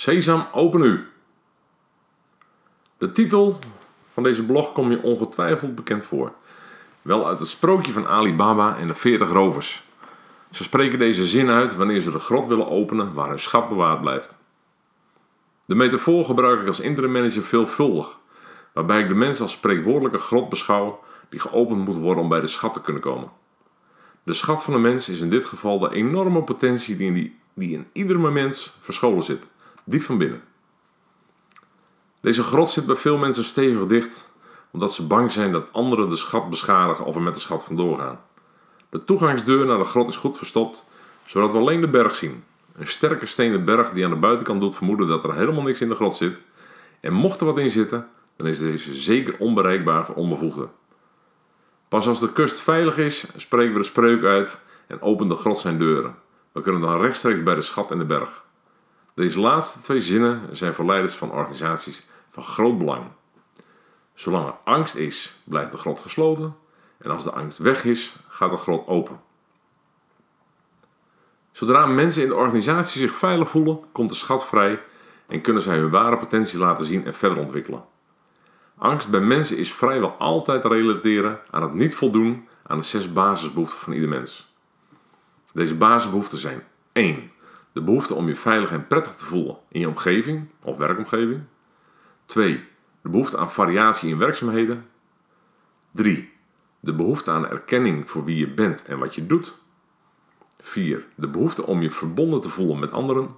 Sesam, open u. De titel van deze blog komt je ongetwijfeld bekend voor. Wel uit het sprookje van Ali Baba en de 40 rovers. Ze spreken deze zin uit wanneer ze de grot willen openen waar hun schat bewaard blijft. De metafoor gebruik ik als interim manager veelvuldig, waarbij ik de mens als spreekwoordelijke grot beschouw die geopend moet worden om bij de schat te kunnen komen. De schat van de mens is in dit geval de enorme potentie die in, die, die in iedere mens verscholen zit, diep van binnen. Deze grot zit bij veel mensen stevig dicht, omdat ze bang zijn dat anderen de schat beschadigen of er met de schat vandoor gaan. De toegangsdeur naar de grot is goed verstopt, zodat we alleen de berg zien. Een sterke stenen berg die aan de buitenkant doet vermoeden dat er helemaal niks in de grot zit. En mocht er wat in zitten, dan is deze zeker onbereikbaar voor onbevoegden. Pas als de kust veilig is, spreken we de spreuk uit en opent de grot zijn deuren. We kunnen dan rechtstreeks bij de schat en de berg. Deze laatste twee zinnen zijn voor leiders van organisaties van groot belang. Zolang er angst is, blijft de grot gesloten. En als de angst weg is, gaat de grot open. Zodra mensen in de organisatie zich veilig voelen, komt de schat vrij en kunnen zij hun ware potentie laten zien en verder ontwikkelen. Angst bij mensen is vrijwel altijd te relateren aan het niet voldoen aan de zes basisbehoeften van ieder mens. Deze basisbehoeften zijn 1. De behoefte om je veilig en prettig te voelen in je omgeving of werkomgeving. 2. De behoefte aan variatie in werkzaamheden. 3. De behoefte aan erkenning voor wie je bent en wat je doet. 4. De behoefte om je verbonden te voelen met anderen.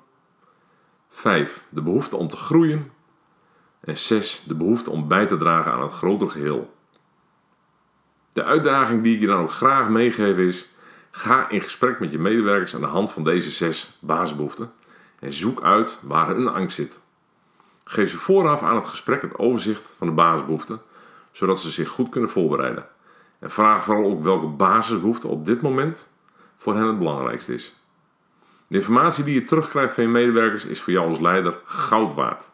5. De behoefte om te groeien. En 6. De behoefte om bij te dragen aan het grotere geheel. De uitdaging die ik je dan ook graag meegeef is: ga in gesprek met je medewerkers aan de hand van deze zes basisbehoeften en zoek uit waar hun angst zit. Geef ze vooraf aan het gesprek het overzicht van de basisbehoeften, zodat ze zich goed kunnen voorbereiden. En vraag vooral ook welke basisbehoefte op dit moment voor hen het belangrijkste is. De informatie die je terugkrijgt van je medewerkers is voor jou als leider goud waard.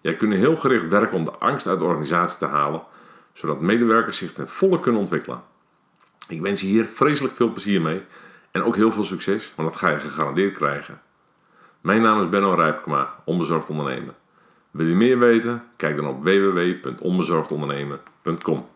Jij kunt heel gericht werken om de angst uit de organisatie te halen, zodat medewerkers zich ten volle kunnen ontwikkelen. Ik wens je hier vreselijk veel plezier mee en ook heel veel succes, want dat ga je gegarandeerd krijgen. Mijn naam is Benno Rijpkema, onbezorgd ondernemen. Wil je meer weten? Kijk dan op www.onbezorgdondernemen.com.